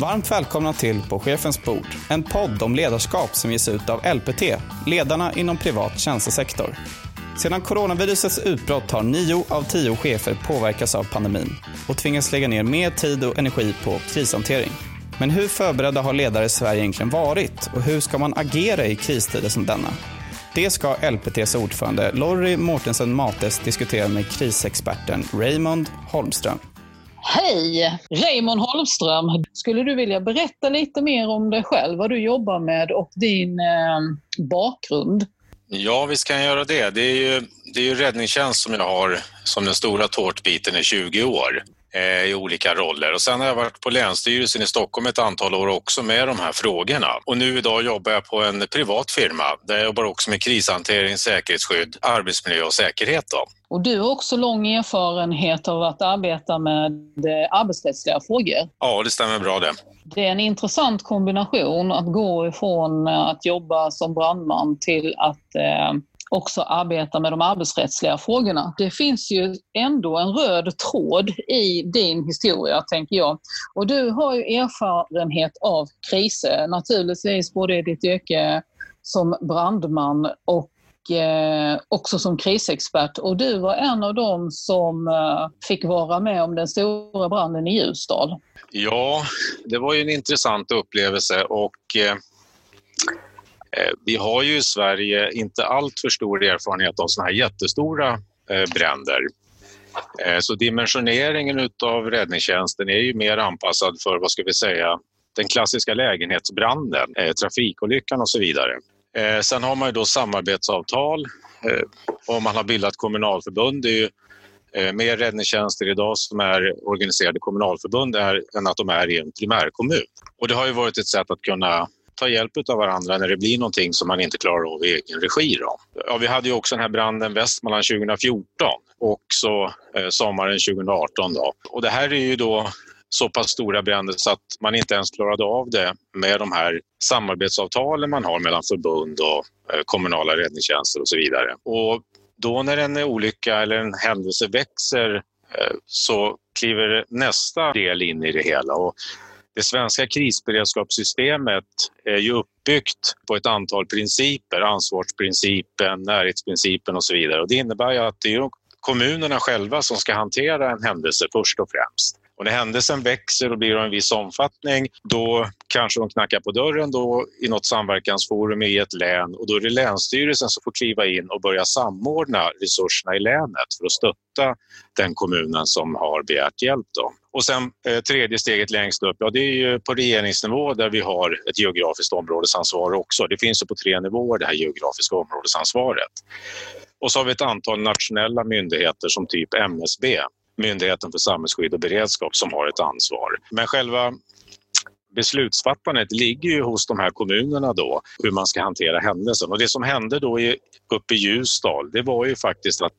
Varmt välkomna till På chefens bord, en podd om ledarskap som ges ut av LPT, ledarna inom privat tjänstesektor. Sedan coronavirusets utbrott har nio av tio chefer påverkats av pandemin och tvingats lägga ner mer tid och energi på krishantering. Men hur förberedda har ledare i Sverige egentligen varit och hur ska man agera i kristider som denna? Det ska LPTs ordförande Lorry Mortensen Mates diskutera med krisexperten Raymond Holmström. Hej! Raymond Holmström. Skulle du vilja berätta lite mer om dig själv, vad du jobbar med och din eh, bakgrund? Ja, visst kan jag göra det. Det är ju, det är ju räddningstjänst som jag har som den stora tårtbiten i 20 år i olika roller. Och sen har jag varit på Länsstyrelsen i Stockholm ett antal år också med de här frågorna. Och nu idag jobbar jag på en privat firma där jag jobbar också med krishantering, säkerhetsskydd, arbetsmiljö och säkerhet. Då. Och du har också lång erfarenhet av att arbeta med eh, arbetsrättsliga frågor. Ja, det stämmer bra det. Det är en intressant kombination att gå ifrån eh, att jobba som brandman till att eh, också arbetar med de arbetsrättsliga frågorna. Det finns ju ändå en röd tråd i din historia, tänker jag. Och du har ju erfarenhet av kriser, naturligtvis både i ditt yrke som brandman och eh, också som krisexpert. Och du var en av dem som eh, fick vara med om den stora branden i Ljusdal. Ja, det var ju en intressant upplevelse och Eh, Eh, vi har ju i Sverige inte allt för stor erfarenhet av sådana här jättestora eh, bränder. Eh, så dimensioneringen av räddningstjänsten är ju mer anpassad för, vad ska vi säga, den klassiska lägenhetsbranden, trafikolyckan och så vidare. Sen har man ju då samarbetsavtal och man har bildat kommunalförbund. Det är ju mer räddningstjänster idag som är organiserade kommunalförbund än att de är i en primärkommun. Och det har ju varit ett sätt att kunna ta hjälp av varandra när det blir någonting som man inte klarar av i egen regi. Då. Ja, vi hade ju också den här branden Västmanland 2014 och så eh, sommaren 2018. Då. Och det här är ju då så pass stora bränder så att man inte ens klarade av det med de här samarbetsavtalen man har mellan förbund och eh, kommunala räddningstjänster och så vidare. Och då när en olycka eller en händelse växer eh, så kliver nästa del in i det hela. Och det svenska krisberedskapssystemet är ju uppbyggt på ett antal principer, ansvarsprincipen, närhetsprincipen och så vidare. Och det innebär ju att det är kommunerna själva som ska hantera en händelse först och främst. Och när händelsen växer och blir av en viss omfattning, då kanske de knackar på dörren då i något samverkansforum i ett län och då är det Länsstyrelsen som får kliva in och börja samordna resurserna i länet för att stötta den kommunen som har begärt hjälp. Då. Och sen eh, tredje steget längst upp, ja det är ju på regeringsnivå där vi har ett geografiskt områdesansvar också. Det finns ju på tre nivåer det här geografiska områdesansvaret. Och så har vi ett antal nationella myndigheter som typ MSB, Myndigheten för samhällsskydd och beredskap, som har ett ansvar. Men själva beslutsfattandet ligger ju hos de här kommunerna då, hur man ska hantera händelsen. Och det som hände då i, uppe i Ljusdal, det var ju faktiskt att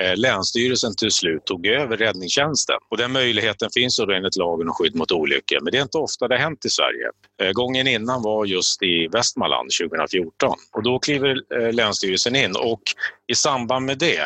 eh, Länsstyrelsen till slut tog över räddningstjänsten. Och den möjligheten finns då enligt lagen om skydd mot olyckor, men det är inte ofta det har hänt i Sverige. Eh, gången innan var just i Västmanland 2014 och då kliver eh, Länsstyrelsen in och i samband med det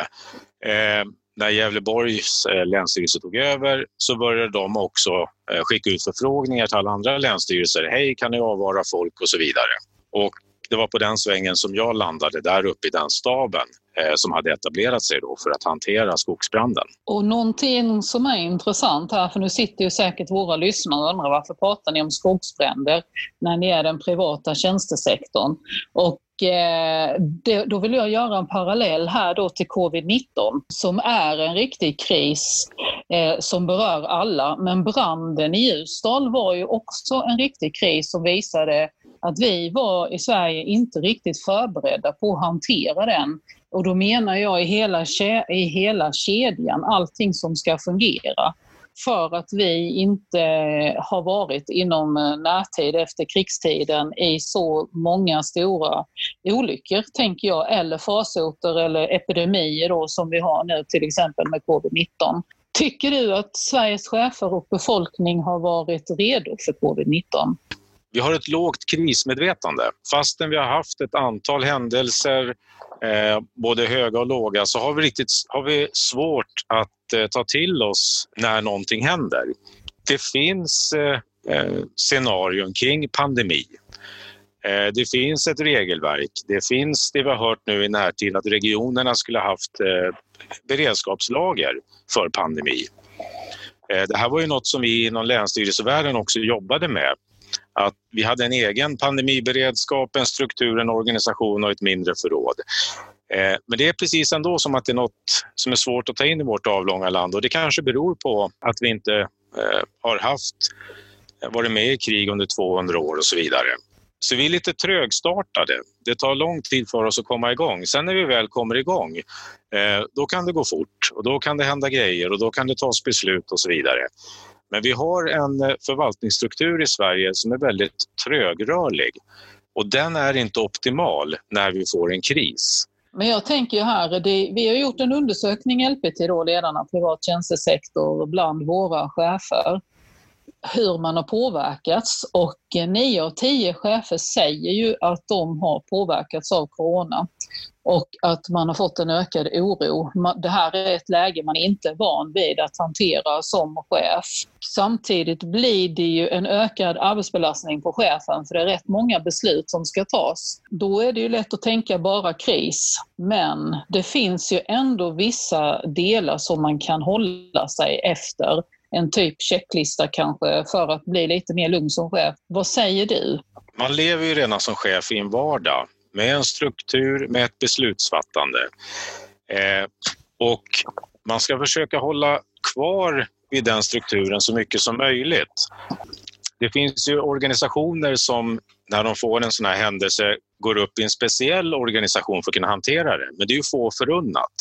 eh, när Gävleborgs eh, länsstyrelse tog över så började de också eh, skicka ut förfrågningar till alla andra länsstyrelser. Hej, kan ni avvara folk och så vidare. Och det var på den svängen som jag landade där uppe i den staben eh, som hade etablerat sig då för att hantera skogsbranden. Och någonting som är intressant här, för nu sitter ju säkert våra lyssnare och undrar varför pratar ni om skogsbränder när ni är den privata tjänstesektorn? Och Eh, det, då vill jag göra en parallell här då till covid-19 som är en riktig kris eh, som berör alla. Men branden i Ljusdal var ju också en riktig kris som visade att vi var i Sverige inte riktigt förberedda på att hantera den. Och då menar jag i hela, i hela kedjan, allting som ska fungera för att vi inte har varit inom eh, närtid efter krigstiden i så många stora olyckor, tänker jag, eller farsoter eller epidemier då, som vi har nu till exempel med covid-19. Tycker du att Sveriges chefer och befolkning har varit redo för covid-19? Vi har ett lågt krismedvetande. Fastän vi har haft ett antal händelser, eh, både höga och låga, så har vi, riktigt, har vi svårt att eh, ta till oss när någonting händer. Det finns eh, eh scenarion kring pandemi. Eh, det finns ett regelverk. Det finns det vi har hört nu i närtid att regionerna skulle ha haft eh, beredskapslager för pandemi. Det här var ju något som vi inom länsstyrelsevärlden också jobbade med att vi hade en egen pandemiberedskap, en struktur, en organisation och ett mindre förråd. Eh, men det är precis ändå som att det är något som är svårt att ta in i vårt avlånga land och det kanske beror på att vi inte eh, har haft, eh, varit med i krig under 200 år och så vidare. Så vi är lite trögstartade. Det tar lång tid för oss att komma igång. Sen när vi väl kommer igång, då kan det gå fort och då kan det hända grejer och då kan det tas beslut och så vidare. Men vi har en förvaltningsstruktur i Sverige som är väldigt trögrörlig och den är inte optimal när vi får en kris. Men jag tänker här, det, vi har gjort en undersökning, LPT, då, ledarna privat tjänstesektor, bland våra chefer hur man har påverkats. Och nio av tio chefer säger ju att de har påverkats av corona och att man har fått en ökad oro. Det här är ett läge man inte är van vid att hantera som chef. Samtidigt blir det ju en ökad arbetsbelastning på chefen för det är rätt många beslut som ska tas. Då är det ju lätt att tänka bara kris, men det finns ju ändå vissa delar som man kan hålla sig efter en typ checklista kanske för att bli lite mer lugn som chef. Vad säger du? Man lever ju redan som chef i en vardag med en struktur, med ett beslutsfattande. Eh, och man ska försöka hålla kvar vid den strukturen så mycket som möjligt. Det finns ju organisationer som när de får en sån här händelse går upp i en speciell organisation för att kunna hantera det. Men det är ju få förunnat.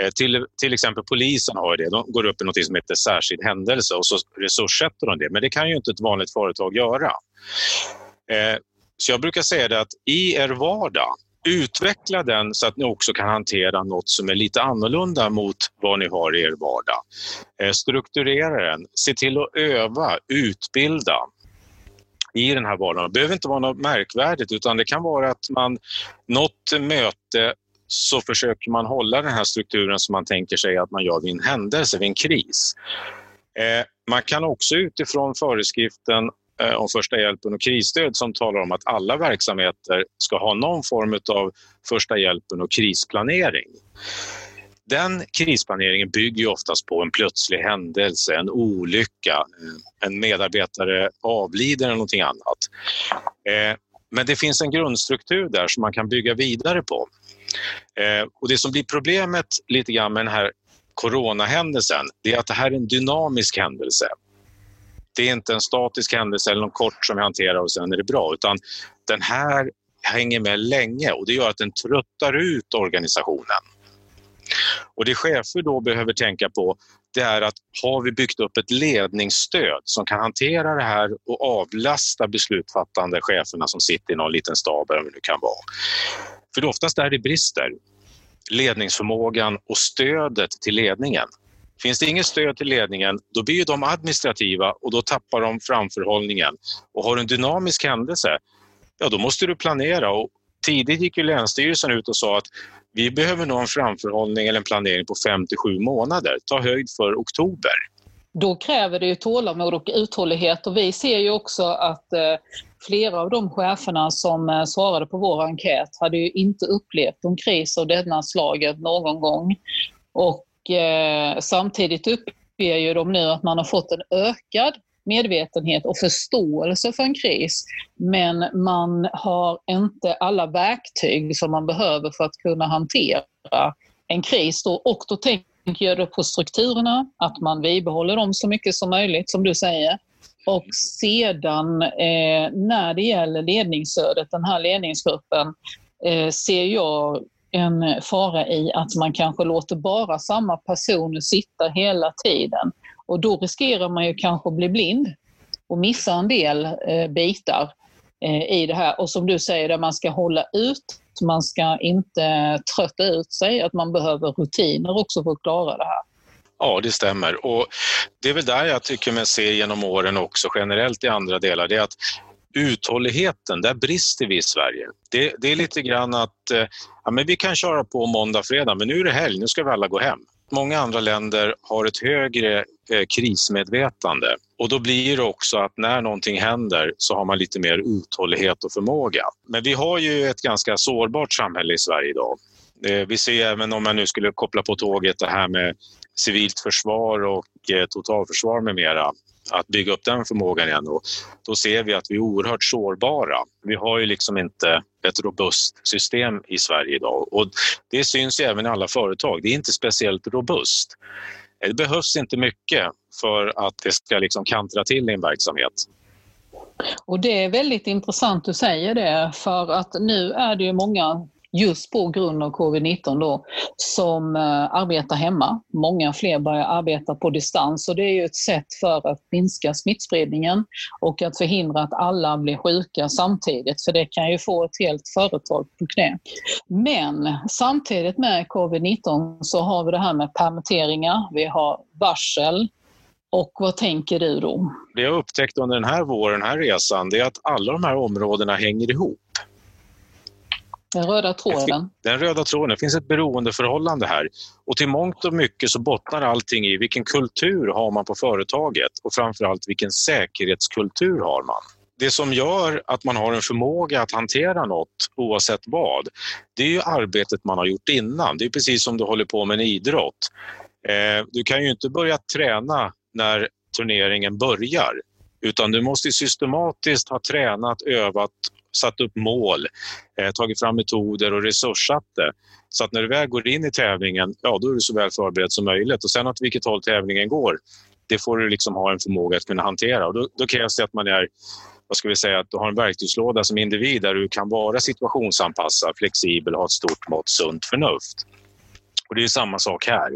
Eh, till, till exempel polisen har det. De går upp i något som heter särskild händelse och så resurssätter de det. Men det kan ju inte ett vanligt företag göra. Eh, så jag brukar säga det att i er vardag, utveckla den så att ni också kan hantera något som är lite annorlunda mot vad ni har i er vardag. Eh, strukturera den, se till att öva, utbilda i den här vardagen. Det behöver inte vara något märkvärdigt utan det kan vara att man något möte så försöker man hålla den här strukturen som man tänker sig att man gör vid en händelse, vid en kris. Eh, man kan också utifrån föreskriften Eh, om första hjälpen och krisstöd som talar om att alla verksamheter ska ha någon form av första hjälpen och krisplanering. Den krisplaneringen bygger ju oftast på en plötslig händelse, en olycka, eh, en medarbetare avlider eller någonting annat. Eh, men det finns en grundstruktur där som man kan bygga vidare på. Och det som blir problemet lite grann med den här coronahändelsen, det är att det här är en dynamisk händelse. Det är inte en statisk händelse eller någon kort som vi hanterar och sen är det bra, utan den här hänger med länge och det gör att den tröttar ut organisationen. Och det chefer då behöver tänka på det är att har vi byggt upp ett ledningsstöd som kan hantera det här och avlasta beslutsfattande cheferna som sitter i någon liten stab eller vad det nu kan vara. För det är oftast där det brister. Ledningsförmågan och stödet till ledningen. Finns det inget stöd till ledningen, då blir de administrativa och då tappar de framförhållningen. Och har du en dynamisk händelse, ja då måste du planera. Och tidigt gick ju Länsstyrelsen ut och sa att vi behöver nog en framförhållning eller en planering på 5-7 månader. Ta höjd för oktober. Då kräver det ju tålamod och uthållighet och vi ser ju också att eh, flera av de cheferna som eh, svarade på vår enkät hade ju inte upplevt en kris av denna slaget någon gång. Och eh, samtidigt uppger ju de nu att man har fått en ökad medvetenhet och förståelse för en kris. Men man har inte alla verktyg som man behöver för att kunna hantera en kris. Då. Och då tänker jag på strukturerna, att man bibehåller dem så mycket som möjligt, som du säger. Och sedan eh, när det gäller ledningsstödet, den här ledningsgruppen, eh, ser jag en fara i att man kanske låter bara samma personer sitta hela tiden. Och då riskerar man ju kanske att bli blind och missa en del eh, bitar eh, i det här. Och som du säger, där man ska hålla ut, man ska inte trötta ut sig, att man behöver rutiner också för att klara det här. Ja, det stämmer. Och det är väl där jag tycker mig se genom åren också generellt i andra delar, det är att uthålligheten, där brister vi i Sverige. Det, det är lite grann att eh, ja, men vi kan köra på måndag, fredag, men nu är det helg, nu ska vi alla gå hem. Många andra länder har ett högre eh, krismedvetande och då blir det också att när någonting händer så har man lite mer uthållighet och förmåga. Men vi har ju ett ganska sårbart samhälle i Sverige idag. Eh, vi ser även om man nu skulle koppla på tåget det här med civilt försvar och eh, totalförsvar med mera att bygga upp den förmågan igen. Och då ser vi att vi är oerhört sårbara. Vi har ju liksom inte ett robust system i Sverige idag och det syns ju även i alla företag. Det är inte speciellt robust. Det behövs inte mycket för att det ska liksom kantra till i en verksamhet. Och Det är väldigt intressant du säger det, för att nu är det ju många just på grund av covid-19 då, som eh, arbetar hemma. Många fler börjar arbeta på distans och det är ju ett sätt för att minska smittspridningen och att förhindra att alla blir sjuka samtidigt, för det kan ju få ett helt företag på knä. Men samtidigt med covid-19 så har vi det här med permitteringar, vi har varsel, och vad tänker du då? Det jag upptäckt under den här våren, den här resan, det är att alla de här områdena hänger ihop. Den röda tråden. Den röda tråden. Det finns ett beroendeförhållande här. Och till mångt och mycket så bottnar allting i vilken kultur har man på företaget och framförallt vilken säkerhetskultur har man. Det som gör att man har en förmåga att hantera något oavsett vad, det är ju arbetet man har gjort innan. Det är precis som du håller på med en idrott. Eh, du kan ju inte börja träna när turneringen börjar utan du måste systematiskt ha tränat, övat satt upp mål, eh, tagit fram metoder och resurssatt det. Så att när du väl går in i tävlingen, ja då är du så väl förberedd som möjligt. Och sen åt vilket håll tävlingen går, det får du liksom ha en förmåga att kunna hantera. Och då, då krävs det att man är vad ska vi säga, att du har en verktygslåda som individ där du kan vara situationsanpassad, flexibel och ha ett stort mått sunt förnuft. Och det är samma sak här.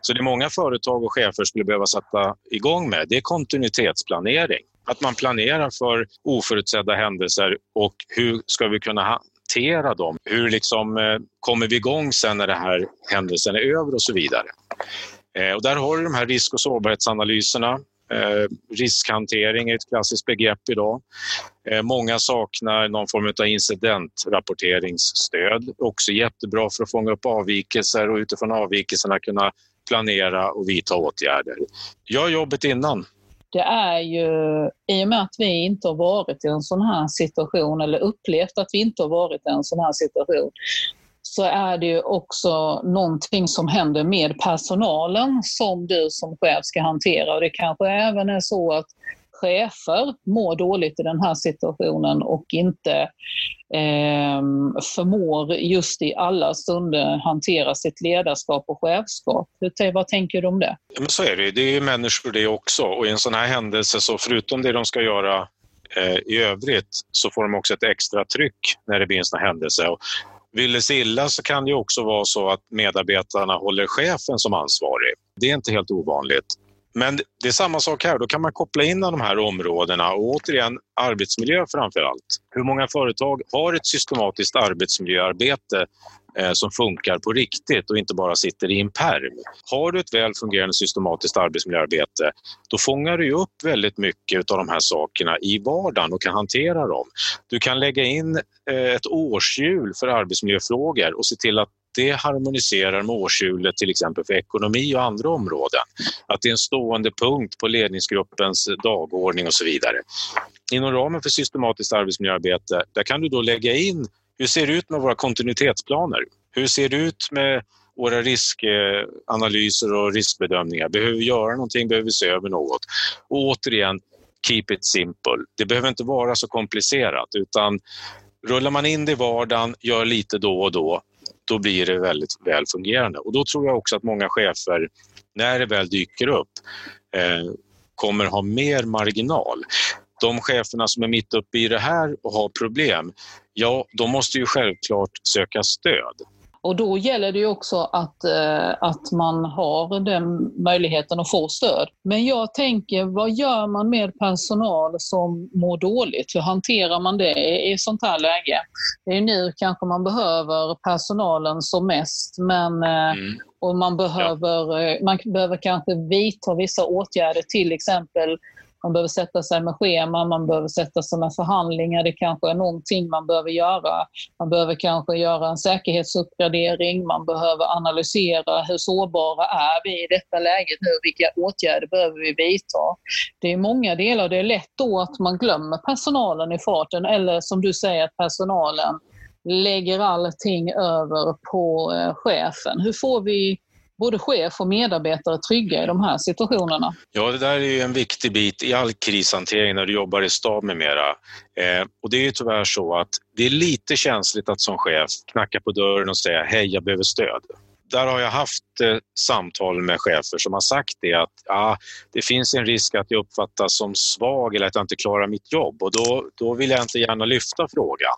Så det många företag och chefer skulle behöva sätta igång med det är kontinuitetsplanering. Att man planerar för oförutsedda händelser och hur ska vi kunna hantera dem? Hur liksom, eh, kommer vi igång sen när den här händelsen är över och så vidare? Eh, och där har du de här risk och sårbarhetsanalyserna. Eh, riskhantering är ett klassiskt begrepp idag. Eh, många saknar någon form av incidentrapporteringsstöd. Också jättebra för att fånga upp avvikelser och utifrån avvikelserna kunna planera och vidta åtgärder. Gör jobbet innan det är ju i och med att vi inte har varit i en sån här situation eller upplevt att vi inte har varit i en sån här situation så är det ju också någonting som händer med personalen som du som chef ska hantera. Och det kanske även är så att chefer mår dåligt i den här situationen och inte eh, förmår just i alla stunder hantera sitt ledarskap och chefskap. Vad tänker du om det? Ja, men så är det. Det är ju människor det också och i en sån här händelse så förutom det de ska göra eh, i övrigt så får de också ett extra tryck när det blir en sån här händelse. Och vill det sig illa så kan det också vara så att medarbetarna håller chefen som ansvarig. Det är inte helt ovanligt. Men det är samma sak här, då kan man koppla in de här områdena och återigen arbetsmiljö framför allt. Hur många företag har ett systematiskt arbetsmiljöarbete Eh, som funkar på riktigt och inte bara sitter i en perm. Har du ett väl fungerande systematiskt arbetsmiljöarbete då fångar du upp väldigt mycket av de här sakerna i vardagen och kan hantera dem. Du kan lägga in eh, ett årshjul för arbetsmiljöfrågor och se till att det harmoniserar med årshjulet till exempel för ekonomi och andra områden. Att det är en stående punkt på ledningsgruppens dagordning och så vidare. Inom ramen för systematiskt arbetsmiljöarbete, där kan du då lägga in hur ser det ut med våra kontinuitetsplaner? Hur ser det ut med våra riskanalyser och riskbedömningar? Behöver vi göra någonting? Behöver vi se över något? Och återigen, keep it simple. Det behöver inte vara så komplicerat utan rullar man in det i vardagen, gör lite då och då, då blir det väldigt väl fungerande. Och då tror jag också att många chefer, när det väl dyker upp, eh, kommer ha mer marginal. De cheferna som är mitt uppe i det här och har problem, ja, de måste ju självklart söka stöd. Och då gäller det ju också att, eh, att man har den möjligheten att få stöd. Men jag tänker, vad gör man med personal som mår dåligt? Hur hanterar man det i sånt här läge? Det är nu kanske man behöver personalen som mest, men eh, mm. och man behöver, ja. Eh, man behöver kanske vidta vissa åtgärder, till exempel man behöver sätta sig med schema, man behöver sätta sig med förhandlingar. Det kanske är någonting man behöver göra. Man behöver kanske göra en säkerhetsuppgradering. Man behöver analysera hur sårbara är vi i detta läget nu? Vilka åtgärder behöver vi vidta? Det är många delar. Det är lätt då att man glömmer personalen i farten eller som du säger att personalen lägger allting över på eh, chefen. Hur får vi både chef och medarbetare trygga i de här situationerna? Ja, det där är ju en viktig bit i all krishantering när du jobbar i stab med mera. Eh, och det är ju tyvärr så att det är lite känsligt att som chef knacka på dörren och säga hej, jag behöver stöd där har jag haft eh, samtal med chefer som har sagt det att ah, det finns en risk att jag uppfattas som svag eller att jag inte klarar mitt jobb och då, då vill jag inte gärna lyfta frågan.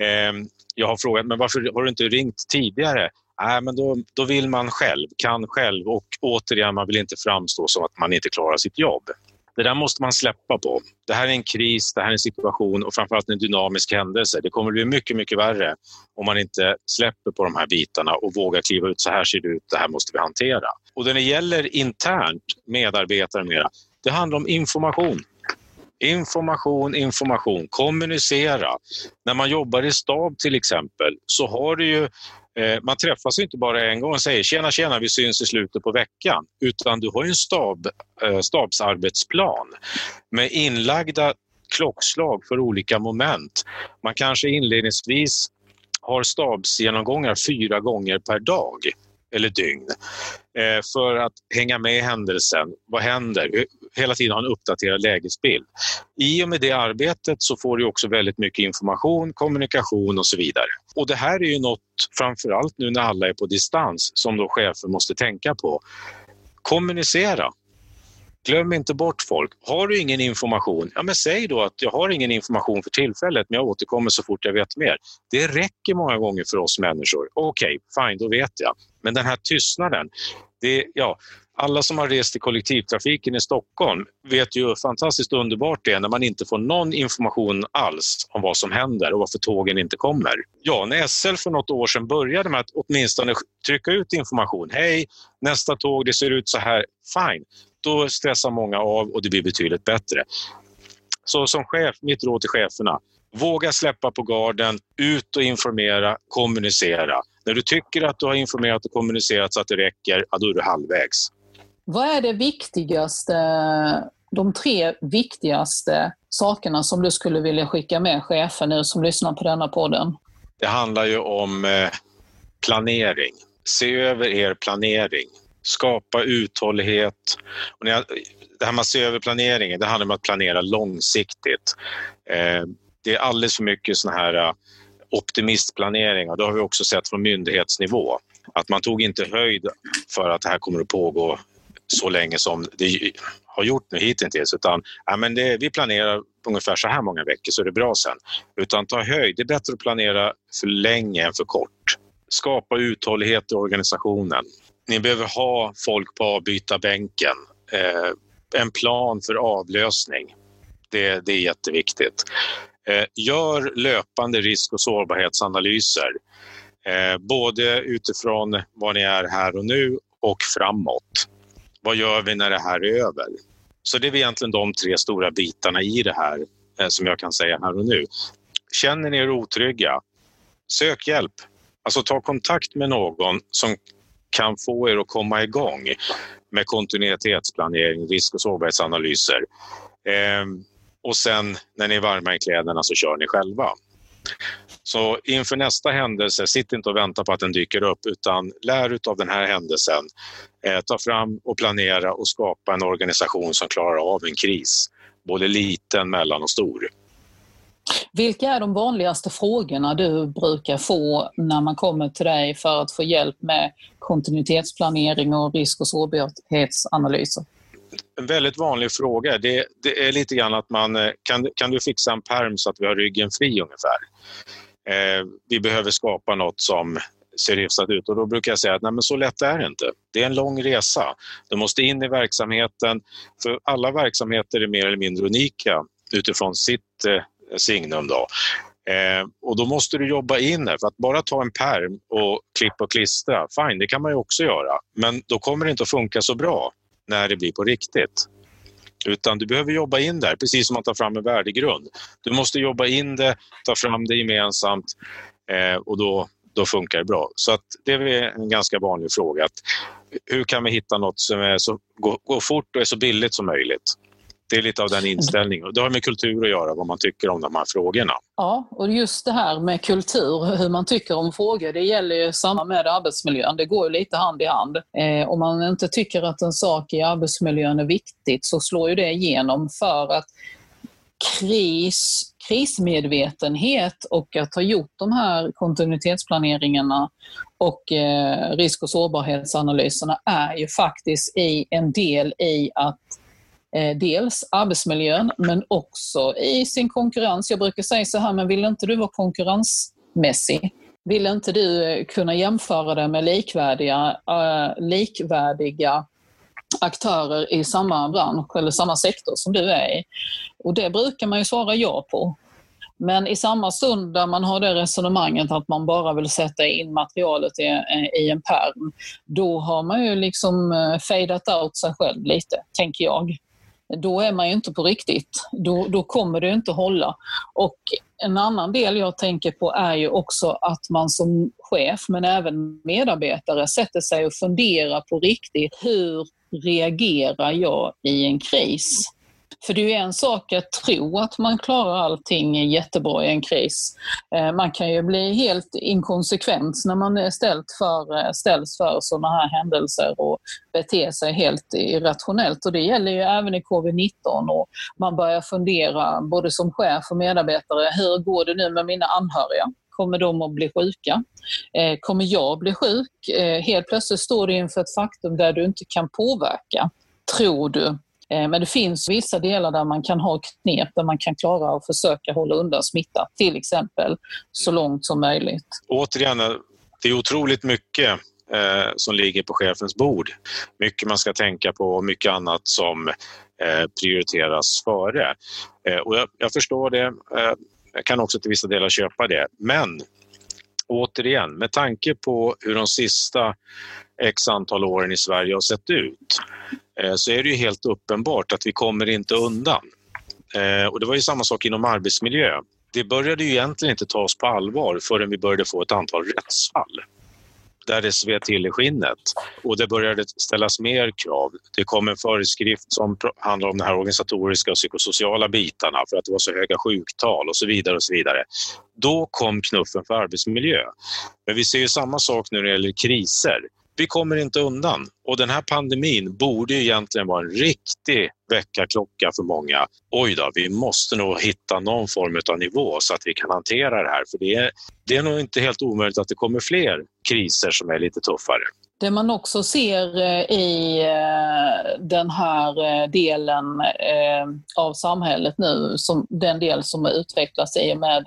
Eh, jag har frågat, men varför har du inte ringt tidigare? Nej, men då, då vill man själv, kan själv och återigen, man vill inte framstå som att man inte klarar sitt jobb. Det där måste man släppa på. Det här är en kris, det här är en situation och framförallt en dynamisk händelse. Det kommer bli mycket, mycket värre om man inte släpper på de här bitarna och vågar kliva ut. Så här ser det ut, det här måste vi hantera. Och när det gäller internt, medarbetare och mera, det handlar om information. Information, information, kommunicera. När man jobbar i stab till exempel så har du ju Eh, man träffas inte bara en gång och säger tjena, tjena, vi syns i slutet på veckan. Utan du har en stab, eh, stabsarbetsplan med inlagda klockslag för olika moment. Man kanske inledningsvis har stabsgenomgångar fyra gånger per dag eller dygn eh, för att hänga med i händelsen. Vad händer? Hela tiden ha en uppdaterad lägesbild. I och med det arbetet så får du också väldigt mycket information, kommunikation och så vidare. Och det här är ju något, framförallt nu när alla är på distans, som då chefer måste tänka på. Kommunicera. Glöm inte bort folk. Har du ingen information, ja men säg då att jag har ingen information för tillfället men jag återkommer så fort jag vet mer. Det räcker många gånger för oss människor. Okej, okay, fine, då vet jag. Men den här tystnaden, det, ja, alla som har rest i kollektivtrafiken i Stockholm vet ju hur fantastiskt underbart det är när man inte får någon information alls om vad som händer och varför tågen inte kommer. Ja, när SL för något år sedan började med att åtminstone trycka ut information. Hej, nästa tåg, det ser ut så här. Fine, då stressar många av och det blir betydligt bättre. Så som chef, mitt råd till cheferna, våga släppa på garden, ut och informera, kommunicera. När du tycker att du har informerat och kommunicerat så att det räcker, ja, då är du halvvägs. Vad är det viktigaste, de tre viktigaste sakerna som du skulle vilja skicka med chefer nu som lyssnar på denna podden? Det handlar ju om eh, planering. Se över er planering skapa uthållighet. Och när jag, det här med att se över planeringen, det handlar om att planera långsiktigt. Eh, det är alldeles för mycket sådana här eh, optimistplanering och det har vi också sett från myndighetsnivå. Att man tog inte höjd för att det här kommer att pågå så länge som det har gjort nu hittills utan ja, men det, vi planerar ungefär så här många veckor så är det bra sen. Utan ta höjd, det är bättre att planera för länge än för kort. Skapa uthållighet i organisationen. Ni behöver ha folk på avbytarbänken. Eh, en plan för avlösning. Det, det är jätteviktigt. Eh, gör löpande risk och sårbarhetsanalyser. Eh, både utifrån var ni är här och nu och framåt. Vad gör vi när det här är över? Så det är egentligen de tre stora bitarna i det här eh, som jag kan säga här och nu. Känner ni er otrygga? Sök hjälp. Alltså ta kontakt med någon som kan få er att komma igång med kontinuitetsplanering, risk och sårbarhetsanalyser. Eh, och sen när ni är varma i kläderna så kör ni själva. Så inför nästa händelse, sitt inte och vänta på att den dyker upp utan lär av den här händelsen. Eh, ta fram och planera och skapa en organisation som klarar av en kris. Både liten, mellan och stor. Vilka är de vanligaste frågorna du brukar få när man kommer till dig för att få hjälp med kontinuitetsplanering och risk och sårbarhetsanalyser? En väldigt vanlig fråga det, det, är lite grann att man eh, kan, kan du fixa en perm så att vi har ryggen fri ungefär. Eh, vi behöver skapa något som ser hyfsat ut och då brukar jag säga att nej, men så lätt är det inte. Det är en lång resa. Du måste in i verksamheten, för alla verksamheter är mer eller mindre unika utifrån sitt eh, signum. Då. Eh, och då måste du jobba in det. För att bara ta en perm och klippa och klistra, fine, det kan man ju också göra. Men då kommer det inte att funka så bra när det blir på riktigt. Utan du behöver jobba in där, precis som man tar fram en värdegrund. Du måste jobba in det, ta fram det gemensamt eh, och då, då funkar det bra. Så att det är en ganska vanlig fråga. Att hur kan vi hitta något som är så, går, går fort och är så billigt som möjligt? Det är lite av den inställningen. Det har med kultur att göra, vad man tycker om de här frågorna. Ja, och just det här med kultur, hur man tycker om frågor, det gäller ju samma med arbetsmiljön. Det går ju lite hand i hand. Eh, om man inte tycker att en sak i arbetsmiljön är viktigt så slår ju det igenom för att kris, krismedvetenhet och att ha gjort de här kontinuitetsplaneringarna och eh, risk och sårbarhetsanalyserna är ju faktiskt i en del i att Eh, dels arbetsmiljön men också i sin konkurrens. Jag brukar säga så här, men vill inte du vara konkurrensmässig? Vill inte du eh, kunna jämföra dig med likvärdiga, eh, likvärdiga aktörer i samma bransch eller samma sektor som du är i? Och det brukar man ju svara ja på. Men i samma stund där man har det resonemanget att man bara vill sätta in materialet i, i en pärm, då har man ju liksom fadat out sig själv lite, tänker jag då är man ju inte på riktigt. Då, då kommer det inte hålla. Och en annan del jag tänker på är ju också att man som chef, men även medarbetare, sätter sig och funderar på riktigt. Hur reagerar jag i en kris? För det är ju en sak att tro att man klarar allting jättebra i en kris. Eh, man kan ju bli helt inkonsekvent när man är ställt för, eh, ställs för sådana här händelser och bete sig helt irrationellt. Och det gäller ju även i covid-19 och man börjar fundera både som chef och medarbetare, hur går det nu med mina anhöriga? Kommer de att bli sjuka? Eh, kommer jag bli sjuk? Helt plötsligt står du inför ett faktum där du inte kan påverka, tror du. Eh, men det finns vissa delar där man kan ha knep där man kan klara att försöka hålla undan smitta, till exempel så långt som möjligt. Återigen, det är otroligt mycket eh, som ligger på chefens bord. Mycket man ska tänka på och mycket annat som eh, prioriteras före. Eh, och jag, jag, förstår det. Eh, jag kan också till vissa delar köpa det. Men återigen, med tanke på hur de sista x antal åren i Sverige har sett ut Eh, Eh, så är det ju helt uppenbart att vi kommer inte undan. Eh, och det var ju samma sak inom arbetsmiljö. Det började ju egentligen inte tas på allvar förrän vi började få ett antal rättsfall där det sved till i skinnet och det började ställas mer krav. Det kom en föreskrift som handlar om de här organisatoriska och psykosociala bitarna för att det var så höga sjuktal och så vidare. och så vidare. Då kom knuffen för arbetsmiljö. Men vi ser ju samma sak när det gäller kriser vi kommer inte undan. Och den här pandemin borde ju egentligen vara en riktig väckarklocka för många. Oj då, vi måste nog hitta någon form av nivå så att vi kan hantera det här. För det är, det är nog inte helt omöjligt att det kommer fler kriser som är lite tuffare. Det man också ser eh, i eh, den här eh, delen av samhället nu, som den del som utvecklas i och med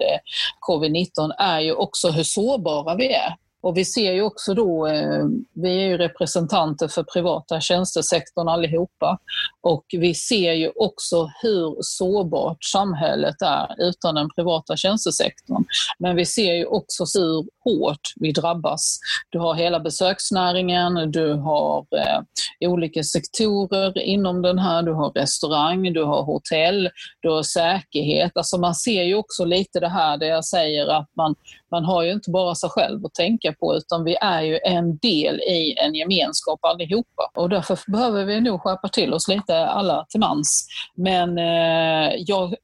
covid-19, är ju också hur sårbara vi är. Och vi ser ju också då, eh, vi är ju representanter för privata tjänstesektorn allihopa och vi ser ju också hur sårbart samhället är utan den privata tjänstesektorn. Men vi ser ju också hur hårt vi drabbas. Du har hela besöksnäringen, du har eh, olika sektorer inom den här, du har restaurang, du har hotell, du har säkerhet. Alltså man ser ju också lite det här där jag säger att man, man har ju inte bara sig själv att tänka på utan vi är ju en del i en gemenskap allihopa och därför behöver vi nog skärpa till oss lite alla till mans. Men eh, jag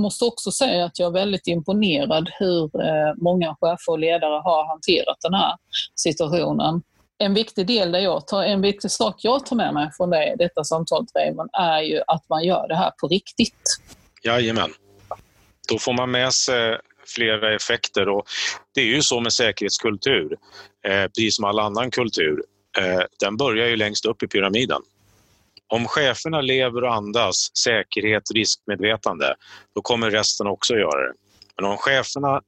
måste också säga att jag är väldigt imponerad hur eh, många chefer och ledare har hanterat den här situationen. En viktig del där jag tar, en viktig sak jag tar med mig från det, detta samtalet Raymond, är ju att man gör det här på riktigt. Jajamän. Då får man med sig flera effekter och det är ju så med säkerhetskultur, eh, precis som all annan kultur. Eh, den börjar ju längst upp i pyramiden. Om cheferna lever och andas säkerhet, riskmedvetande, då kommer resten också göra det. Men om cheferna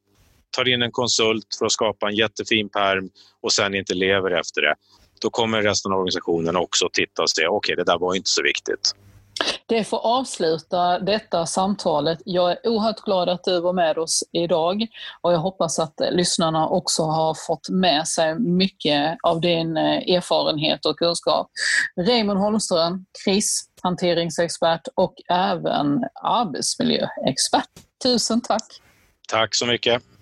tar in en konsult för att skapa en jättefin perm och sen inte lever efter det, då kommer resten av organisationen också titta och säga okej, okay, det där var inte så viktigt. Det får avsluta detta samtalet. Jag är oerhört glad att du var med oss idag och jag hoppas att lyssnarna också har fått med sig mycket av din eh, erfarenhet och kunskap. Raymond Holmström, krishanteringsexpert och även arbetsmiljöexpert. Tusen tack! Tack så mycket!